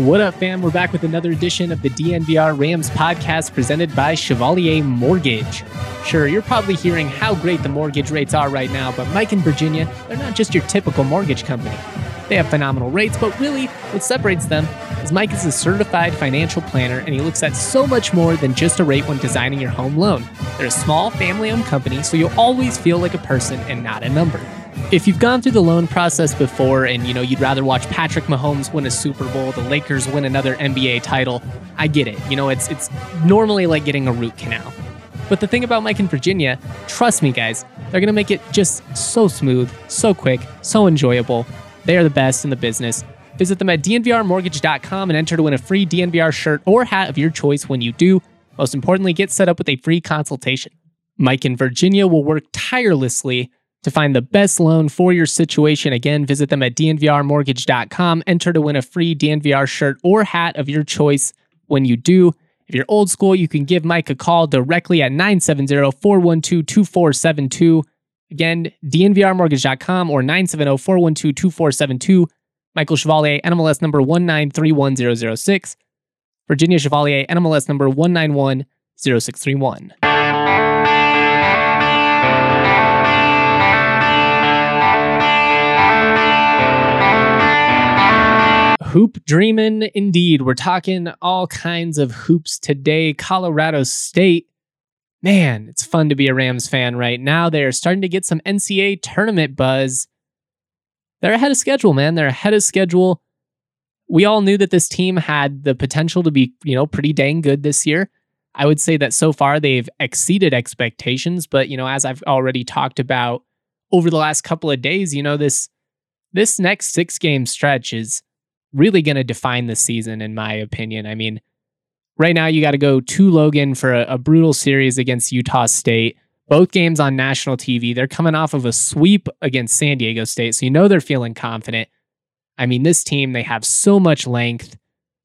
What up, fam? We're back with another edition of the DNVR Rams podcast presented by Chevalier Mortgage. Sure, you're probably hearing how great the mortgage rates are right now, but Mike and Virginia, they're not just your typical mortgage company. They have phenomenal rates, but really, what separates them is Mike is a certified financial planner and he looks at so much more than just a rate when designing your home loan. They're a small family owned company, so you'll always feel like a person and not a number. If you've gone through the loan process before and you know you'd rather watch Patrick Mahomes win a Super Bowl, the Lakers win another NBA title, I get it. You know, it's it's normally like getting a root canal. But the thing about Mike and Virginia, trust me guys, they're going to make it just so smooth, so quick, so enjoyable. They are the best in the business. Visit them at dnvrmortgage.com and enter to win a free DNVR shirt or hat of your choice when you do. Most importantly, get set up with a free consultation. Mike and Virginia will work tirelessly to find the best loan for your situation, again, visit them at dnvrmortgage.com. Enter to win a free DNVR shirt or hat of your choice when you do. If you're old school, you can give Mike a call directly at 970 412 2472. Again, dnvrmortgage.com or 970 412 2472. Michael Chevalier, NMLS number 1931006. Virginia Chevalier, NMLS number 1910631. Hoop dreaming indeed. We're talking all kinds of hoops today. Colorado State. Man, it's fun to be a Rams fan right now. They're starting to get some NCAA tournament buzz. They're ahead of schedule, man. They're ahead of schedule. We all knew that this team had the potential to be, you know, pretty dang good this year. I would say that so far they've exceeded expectations, but you know, as I've already talked about over the last couple of days, you know, this this next 6 game stretch is really going to define the season, in my opinion. I mean, right now you got to go to Logan for a, a, brutal series against Utah State. Both games on national TV. They're coming off of a sweep against San Diego State, so you know they're feeling confident. I mean, this team, they have so much length,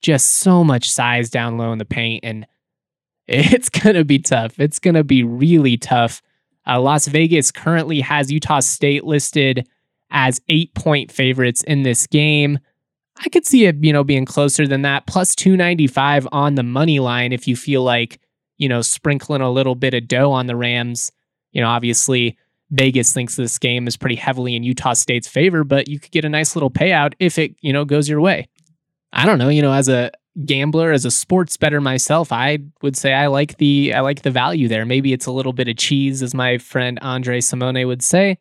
just so much size down low in the paint, and it's going to be tough. It's going to be really tough. Uh, Las Vegas currently has Utah State listed as eight point favorites in this game. I could see it, you know, being closer than that. Plus 295 on the money line if you feel like, you know, sprinkling a little bit of dough on the Rams. You know, obviously Vegas thinks this game is pretty heavily in Utah State's favor, but you could get a nice little payout if it, you know, goes your way. I don't know, you know, as a gambler, as a sports better myself, I would say I like the I like the value there. Maybe it's a little bit of cheese, as my friend Andre Simone would say,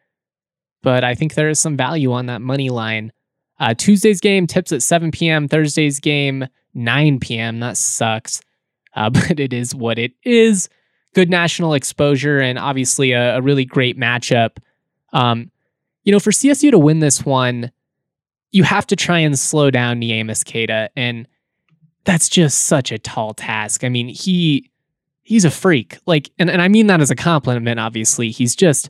but I think there is some value on that money line. Uh, Tuesday's game tips at 7 p.m. Thursday's game 9 p.m. That sucks, uh, but it is what it is. Good national exposure and obviously a, a really great matchup. Um, you know, for CSU to win this one, you have to try and slow down Neemias Queta, and that's just such a tall task. I mean, he he's a freak. Like, and, and I mean that as a compliment, obviously. He's just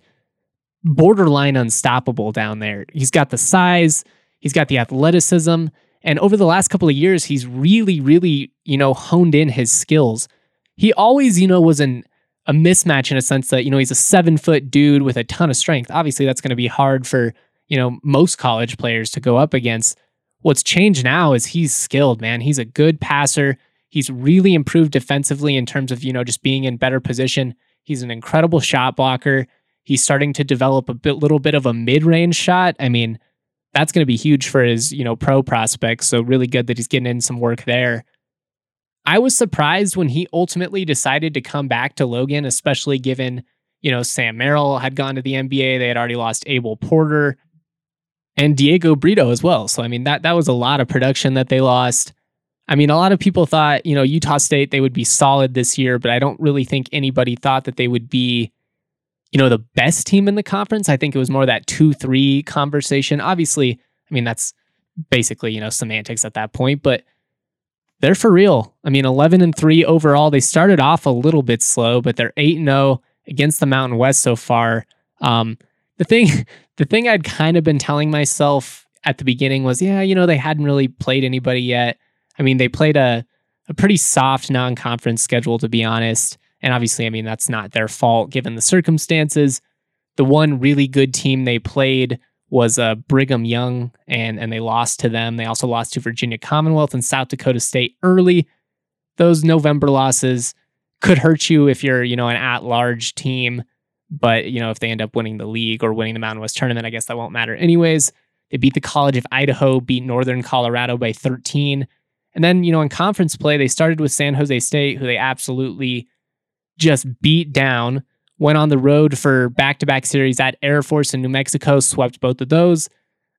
borderline unstoppable down there. He's got the size, He's got the athleticism. And over the last couple of years, he's really, really, you know, honed in his skills. He always, you know, was an, a mismatch in a sense that, you know, he's a seven foot dude with a ton of strength. Obviously, that's going to be hard for, you know, most college players to go up against. What's changed now is he's skilled, man. He's a good passer. He's really improved defensively in terms of, you know, just being in better position. He's an incredible shot blocker. He's starting to develop a bit, little bit of a mid range shot. I mean, that's going to be huge for his, you know, pro prospects. So really good that he's getting in some work there. I was surprised when he ultimately decided to come back to Logan, especially given, you know, Sam Merrill had gone to the NBA. They had already lost Abel Porter and Diogo Brito as well. So I mean that that was a lot of production that they lost. I mean, a lot of people thought, you know, Utah State they would be solid this year, but I don't really think anybody thought that they would be you know, the best team in the conference. I think it was more that 2 3 conversation. Obviously, I mean, that's basically, you know, semantics at that point, but they're for real. I mean, 11 and 3 overall. They started off a little bit slow, but they're 8 0 against the Mountain West so far. Um, the thing the thing I'd kind of been telling myself at the beginning was, yeah, you know, they hadn't really played anybody yet. I mean, they played a a pretty soft non-conference schedule to be honest. And obviously, I mean, that's not their fault given the circumstances. The one really good team they played was uh, Brigham Young, and and they lost to them. They also lost to Virginia Commonwealth and South Dakota State early. Those November losses could hurt you if you're you know an at-large team, but you know if they end up winning the league or winning the Mountain West tournament, I guess that won't matter anyways. They beat the College of Idaho, beat Northern Colorado by 13. And then, you know, in conference play, they started with San Jose State, who they absolutely just beat down went on the road for back to back series at Air Force in New Mexico, swept both of those.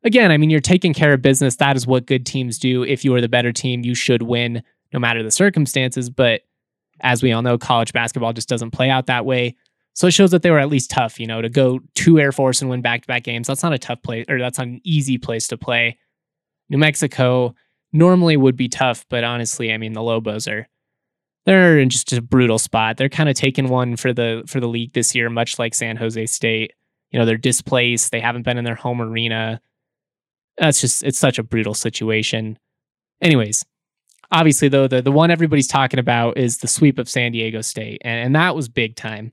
Again, I mean, you're taking care of business. That is what good teams do. If you are the better team, you should win no matter the circumstances. But as we all know, college basketball just doesn't play out that way. So it shows that they were at least tough, you know, to go to Air Force and win back to back games. That's not a tough place, or that's not an easy place to play. New Mexico normally would be tough, but honestly, I mean, the Lobos are they're in just a brutal spot. They're kind of taking one for the for the league this year, much like San Jose State. You know, they're displaced. They haven't been in their home arena. That's just it's such a brutal situation. Anyways, obviously though, the the one everybody's talking about is the sweep of San Diego State, and, and that was big time.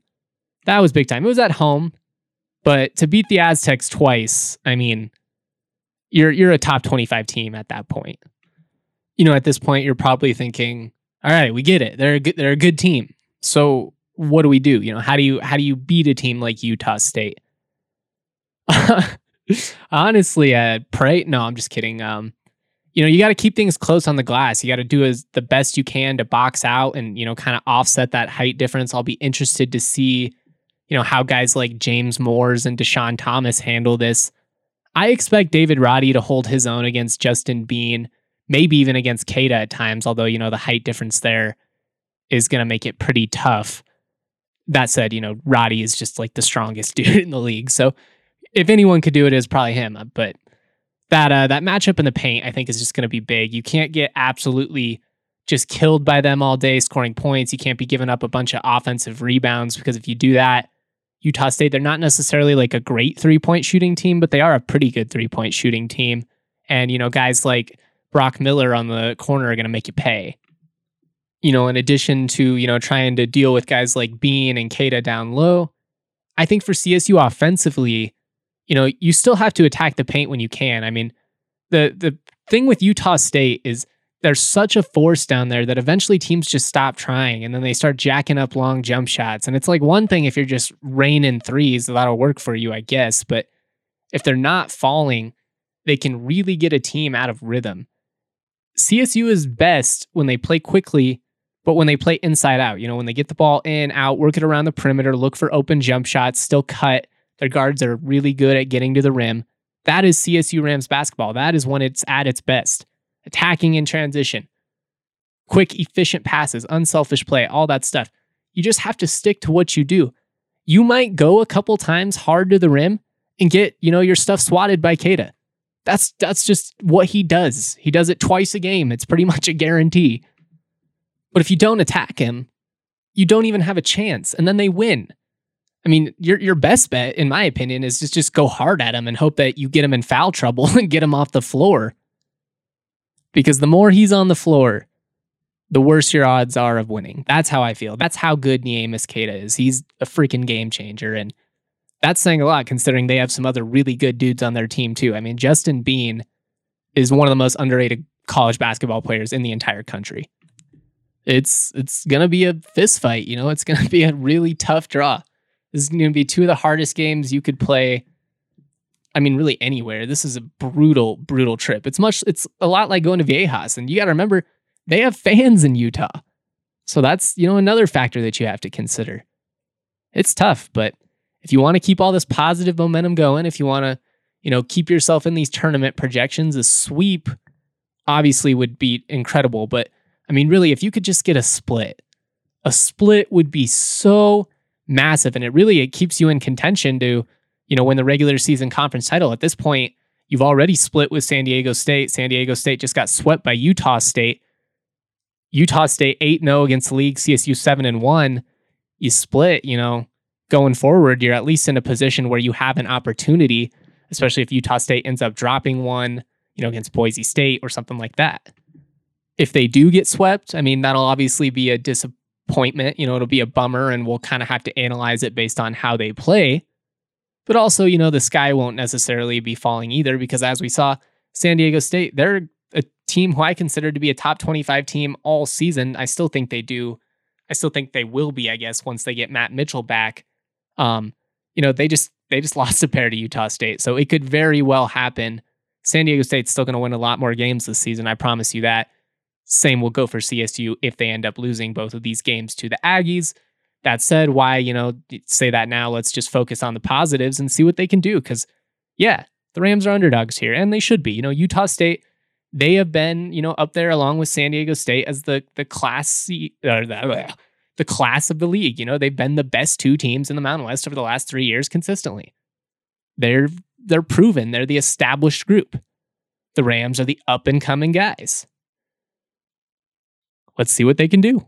That was big time. It was at home, but to beat the Aztecs twice, I mean, you're you're a top 25 team at that point. You know, at this point, you're probably thinking, all right, we get it. They're a good, they're a good team. So what do we do? You know, how do you how do you beat a team like Utah State? Honestly, uh, pray. No, I'm just kidding. Um, you know, you got to keep things close on the glass. You got to do as the best you can to box out and you know kind of offset that height difference. I'll be interested to see, you know, how guys like James Moors and Dischon Thomas handle this. I expect David Roddy to hold his own against Justin Bean maybe even against Queta at times, although, you know, the height difference there is going to make it pretty tough. That said, you know, Roddy is just like the strongest dude in the league. So if anyone could do it, it's probably him. But that uh, that matchup in the paint, I think, is just going to be big. You can't get absolutely just killed by them all day scoring points. You can't be giving up a bunch of offensive rebounds because if you do that, Utah State, they're not necessarily like a great three point shooting team, but they are a pretty good three point shooting team. And, you know, guys like Brock Miller on the corner are going to make you pay. You know, in addition to, you know, trying to deal with guys like Bean and Queta down low, I think for CSU offensively, you know, you still have to attack the paint when you can. I mean, the the thing with Utah State is there's such a force down there that eventually teams just stop trying and then they start jacking up long jump shots. And it's like one thing if you're just raining threes, that'll work for you, I guess. But if they're not falling, they can really get a team out of rhythm. CSU is best when they play quickly, but when they play inside out, you know, when they get the ball in, out, work it around the perimeter, look for open jump shots, still cut. Their guards are really good at getting to the rim. That is CSU Rams basketball. That is when it's at its best. Attacking in transition, quick, efficient passes, unselfish play, all that stuff. You just have to stick to what you do. You might go a couple times hard to the rim and get, you know, your stuff swatted by Queta. That's that's just what he does. He does it twice a game. It's pretty much a guarantee. But if you don't attack him, you don't even have a chance, and then they win. I mean, your your best bet, in my opinion, is just just go hard at him and hope that you get him in foul trouble and get him off the floor. Because the more he's on the floor, the worse your odds are of winning. That's how I feel. That's how good Neemias Queta is. He's a freaking game changer, and that's saying a lot considering they have some other really good dudes on their team too. I mean, Justin Bean is one of the most underrated college basketball players in the entire country. It's it's gonna be a fist fight, you know. It's gonna be a really tough draw. This is gonna be two of the hardest games you could play. I mean, really anywhere. This is a brutal, brutal trip. It's much. It's a lot like going to Viejas, and you got to remember they have fans in Utah, so that's you know another factor that you have to consider. It's tough, but if you want to keep all this positive momentum going, if you want to, you know, keep yourself in these tournament projections, a sweep obviously would be incredible. But I mean, really, if you could just get a split, a split would be so massive. And it really it keeps you in contention to, you know, win the regular season conference title. At this point, You've already split with San Diego State. San Diego State just got swept by Utah State. Utah State 8 0 against the league, CSU 7 and 1. You split, you know, going forward, you're at least in a position where you have an opportunity, especially if Utah State ends up dropping one, you know, against Boise State or something like that. If they do get swept, I mean, that'll obviously be a disappointment. You know, it'll be a bummer, and we'll kind of have to analyze it based on how they play. But also, you know, the sky won't necessarily be falling either because as we saw, San Diego State, they're a team who I consider to be a top 25 team all season. I still think they do. I still think they will be, I guess, once they get Matt Mitchell back. Um, you know, they just they just lost a pair to Utah State. So it could very well happen. San Diego State's still going to win a lot more games this season. I promise you that. Same will go for CSU if they end up losing both of these games to the Aggies. That said, why, you know, say that now? Let's just focus on the positives and see what they can do. Because, yeah, the Rams are underdogs here, and they should be. You know, Utah State, they have been, you know, up there along with San Diego State as the the class uh, the, the class of the league. You know, they've been the best two teams in the Mountain West over the last three years consistently. They're they're proven. They're the established group. The Rams are the up and coming guys. Let's see what they can do.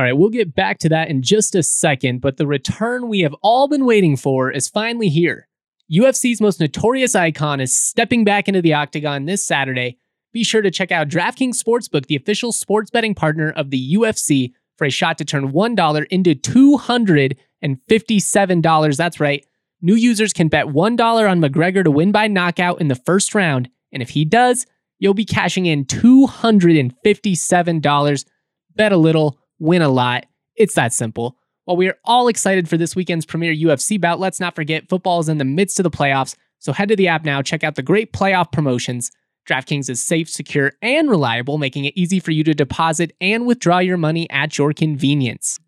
All right, we'll get back to that in just a second, but the return we have all been waiting for is finally here. UFC's most notorious icon is stepping back into the octagon this Saturday. Be sure to check out DraftKings Sportsbook, the official sports betting partner of the UFC, for a shot to turn $1 into $257. That's right. New users can bet $1 on McGregor to win by knockout in the first round, and if he does, you'll be cashing in $257. Bet a little win a lot. It's that simple. While we are all excited for this weekend's premier UFC bout, let's not forget football is in the midst of the playoffs. So head to the app now, check out the great playoff promotions. DraftKings is safe, secure, and reliable, making it easy for you to deposit and withdraw your money at your convenience.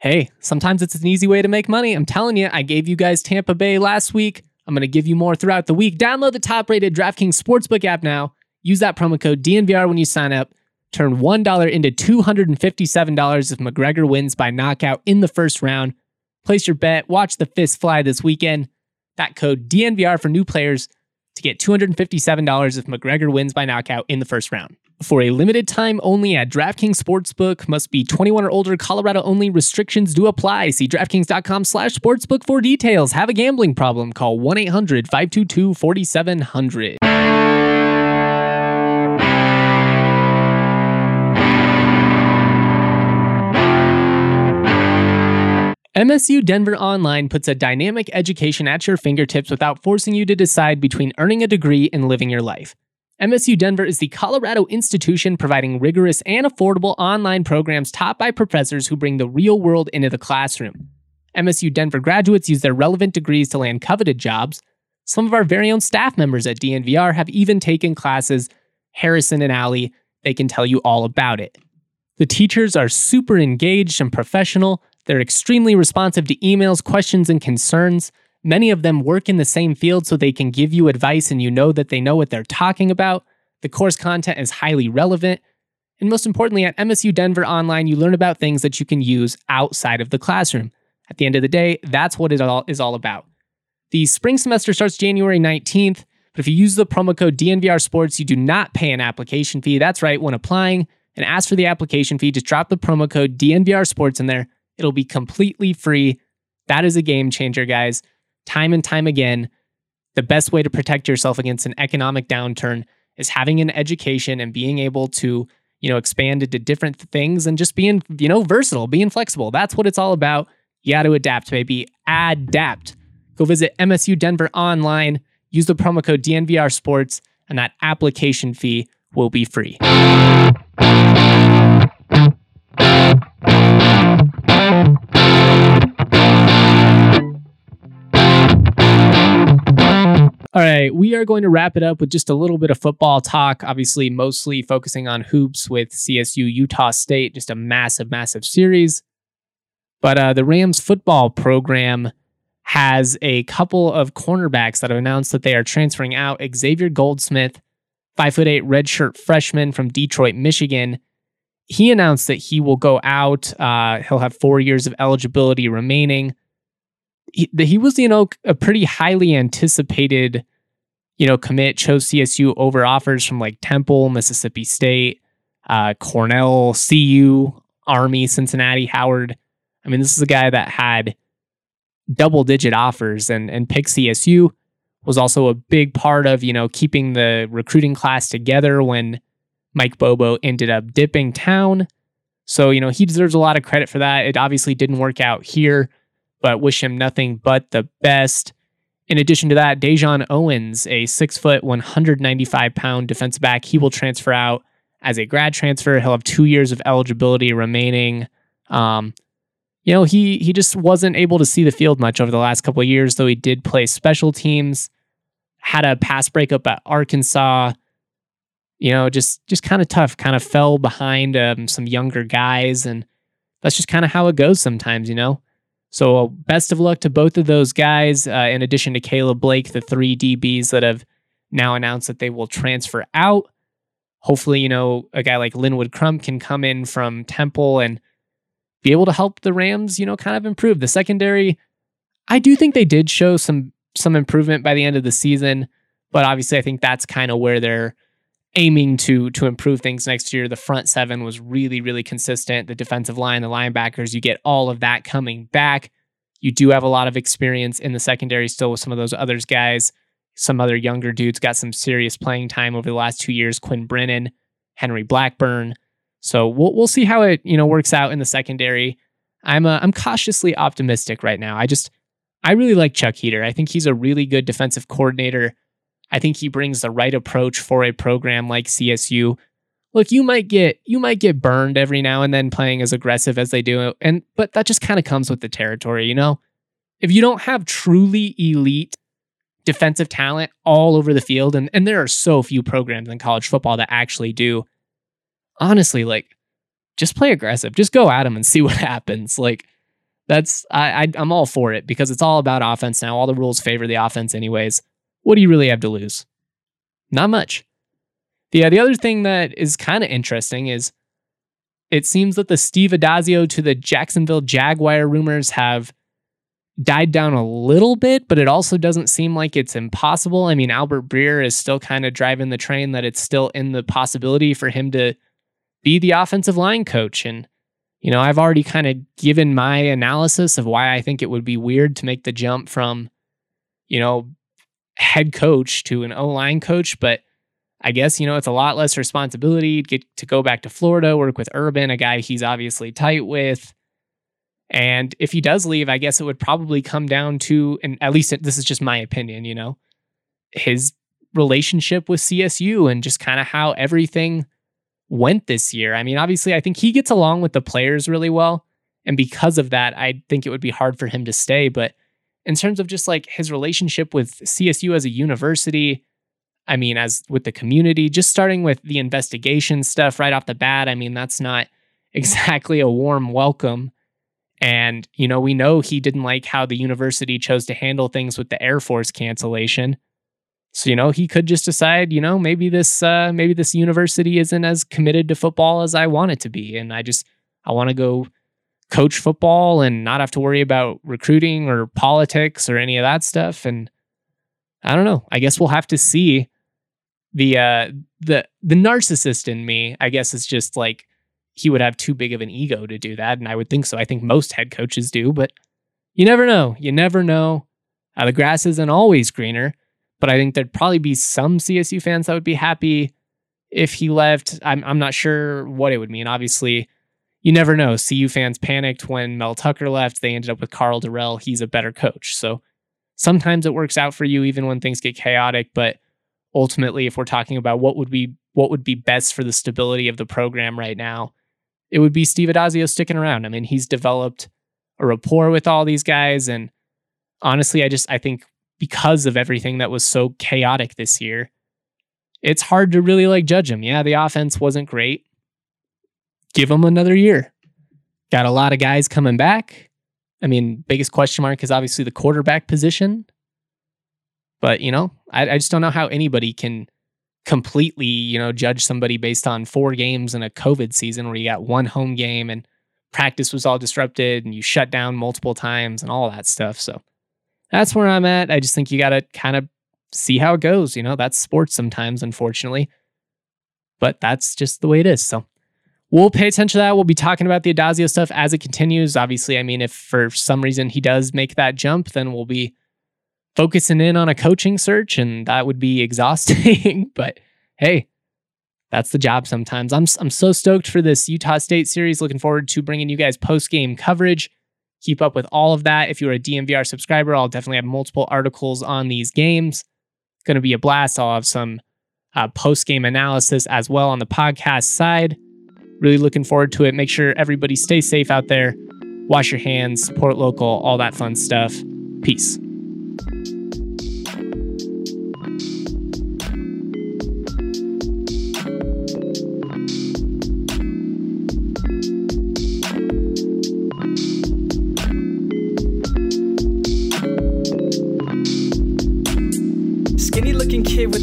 Hey, sometimes it's an easy way to make money. I'm telling you, I gave you guys Tampa Bay last week. I'm going to give you more throughout the week. Download the top rated DraftKings Sportsbook app now. Use that promo code DNVR when you sign up. Turn $1 into $257 if McGregor wins by knockout in the first round. Place your bet, watch the fist fly this weekend. That code DNVR for new players to get $257 if McGregor wins by knockout in the first round. For a limited time only at DraftKings Sportsbook, must be 21 or older, Colorado only, restrictions do apply. See DraftKings.com slash sportsbook for details. Have a gambling problem, call 1-800-522-4700. MSU Denver Online puts a dynamic education at your fingertips without forcing you to decide between earning a degree and living your life. MSU Denver is the Colorado institution providing rigorous and affordable online programs taught by professors who bring the real world into the classroom. MSU Denver graduates use their relevant degrees to land coveted jobs. Some of our very own staff members at DNVR have even taken classes. Harrison and Allie, they can tell you all about it. The teachers are super engaged and professional, they're extremely responsive to emails, questions, and concerns. Many of them work in the same field so they can give you advice and you know that they know what they're talking about. The course content is highly relevant. And most importantly, at MSU Denver Online, you learn about things that you can use outside of the classroom. At the end of the day, that's what it all is all about. The spring semester starts January 19th, but if you use the promo code DNVR Sports, you do not pay an application fee. That's right, when applying and ask for the application fee, just drop the promo code DNVR Sports in there. It'll be completely free. That is a game changer, guys. Time and time again, the best way to protect yourself against an economic downturn is having an education and being able to, you know, expand into different things and just being, you know, versatile, being flexible. That's what it's all about. You got to adapt, baby. Adapt. Go visit MSU Denver online, use the promo code DNVR Sports, and that application fee will be free. All right, we are going to wrap it up with just a little bit of football talk. Obviously, mostly focusing on hoops with CSU Utah State, just a massive, massive series. But uh, the Rams football program has a couple of cornerbacks that have announced that they are transferring out. Xavier Goldsmith five foot eight redshirt freshman from Detroit, Michigan. He announced that he will go out. Uh, he'll have four years of eligibility remaining. He, he was, you know, a pretty highly anticipated, you know, commit. Chose CSU over offers from like Temple, Mississippi State, uh, Cornell, CU, Army, Cincinnati, Howard. I mean, this is a guy that had double digit offers and and pick CSU was also a big part of, you know, keeping the recruiting class together when Mike Bobo ended up dipping town. So, you know, he deserves a lot of credit for that. It obviously didn't work out here, but wish him nothing but the best. In addition to that, Dejon Owens, a six foot, 195 pound defensive back, he will transfer out as a grad transfer. He'll have two years of eligibility remaining. Um, you know, he he just wasn't able to see the field much over the last couple of years, though he did play special teams, had a pass breakup at Arkansas. You know, just just kind of tough. Kind of fell behind um, some younger guys, and that's just kind of how it goes sometimes. You know. So best of luck to both of those guys. Uh, in addition to Caleb Blake, the three DBs that have now announced that they will transfer out. Hopefully, you know, a guy like Linwood Crump can come in from Temple and be able to help the Rams, you know, kind of improve. The secondary, I do think they did show some some improvement by the end of the season, but obviously I think that's kind of where they're aiming to to improve things next year. The front seven was really really consistent. The defensive line, the linebackers, you get all of that coming back. You do have a lot of experience in the secondary still with some of those others guys. Some other younger dudes got some serious playing time over the last two years. Quinn Brennan, Henry Blackburn. So we'll we'll see how it you know works out in the secondary. I'm uh, I'm cautiously optimistic right now. I just I really like Chuck Heater. I think he's a really good defensive coordinator. I think he brings the right approach for a program like CSU. Look, you might get you might get burned every now and then playing as aggressive as they do, and but that just kind of comes with the territory, you know. If you don't have truly elite defensive talent all over the field, and, and there are so few programs in college football that actually do, honestly, like just play aggressive. Just go at them and see what happens. Like that's I, I I'm all for it because it's all about offense now. All the rules favor the offense anyways. What do you really have to lose? Not much. The uh, the other thing that is kind of interesting is it seems that the Steve Addazio to the Jacksonville Jaguar rumors have died down a little bit, but it also doesn't seem like it's impossible. I mean, Albert Breer is still kind of driving the train that it's still in the possibility for him to be the offensive line coach. And, you know, I've already kind of given my analysis of why I think it would be weird to make the jump from, you know, head coach to an O line coach. But I guess, you know, it's a lot less responsibility get to go back to Florida, work with Urban, a guy he's obviously tight with. And if he does leave, I guess it would probably come down to, and at least this is just my opinion, you know, his relationship with CSU and just kind of how everything went this year. I mean, obviously, I think he gets along with the players really well. And because of that, I think it would be hard for him to stay. But in terms of just like his relationship with CSU as a university, I mean, as with the community, just starting with the investigation stuff right off the bat, I mean, that's not exactly a warm welcome. And, you know, we know he didn't like how the university chose to handle things with the Air Force cancellation. So you know he could just decide, you know, maybe this uh, maybe this university isn't as committed to football as I want it to be, and I just I want to go coach football and not have to worry about recruiting or politics or any of that stuff. And I don't know. I guess we'll have to see. The uh, the the narcissist in me, I guess, is just like he would have too big of an ego to do that, and I would think so. I think most head coaches do, but you never know. You never know. Uh, the grass isn't always greener. But I think there'd probably be some CSU fans that would be happy if he left. I'm, I'm not sure what it would mean. Obviously, you never know. CU fans panicked when Mel Tucker left. They ended up with Karl Dorrell. He's a better coach. So sometimes it works out for you even when things get chaotic. But ultimately, if we're talking about what would be what would be best for the stability of the program right now, it would be Steve Addazio sticking around. I mean, he's developed a rapport with all these guys. And honestly, I just I think because of everything that was so chaotic this year, it's hard to really like judge him. Yeah, the offense wasn't great. Give him another year. Got a lot of guys coming back. I mean, biggest question mark is obviously the quarterback position. But, you know, I, I just don't know how anybody can completely, you know, judge somebody based on four games in a COVID season where you got one home game and practice was all disrupted and you shut down multiple times and all that stuff. So that's where I'm at. I just think you got to kind of see how it goes. You know, that's sports sometimes, unfortunately, but that's just the way it is. So we'll pay attention to that. We'll be talking about the Addazio stuff as it continues. Obviously, I mean, if for some reason he does make that jump, then we'll be focusing in on a coaching search and that would be exhausting. but hey, that's the job sometimes. I'm, I'm so stoked for this Utah State series. Looking forward to bringing you guys post game coverage. Keep up with all of that. If you're a DNVR subscriber, I'll definitely have multiple articles on these games. It's going to be a blast. I'll have some uh, post game analysis as well on the podcast side. Really looking forward to it. Make sure everybody stays safe out there. Wash your hands, support local, all that fun stuff. Peace.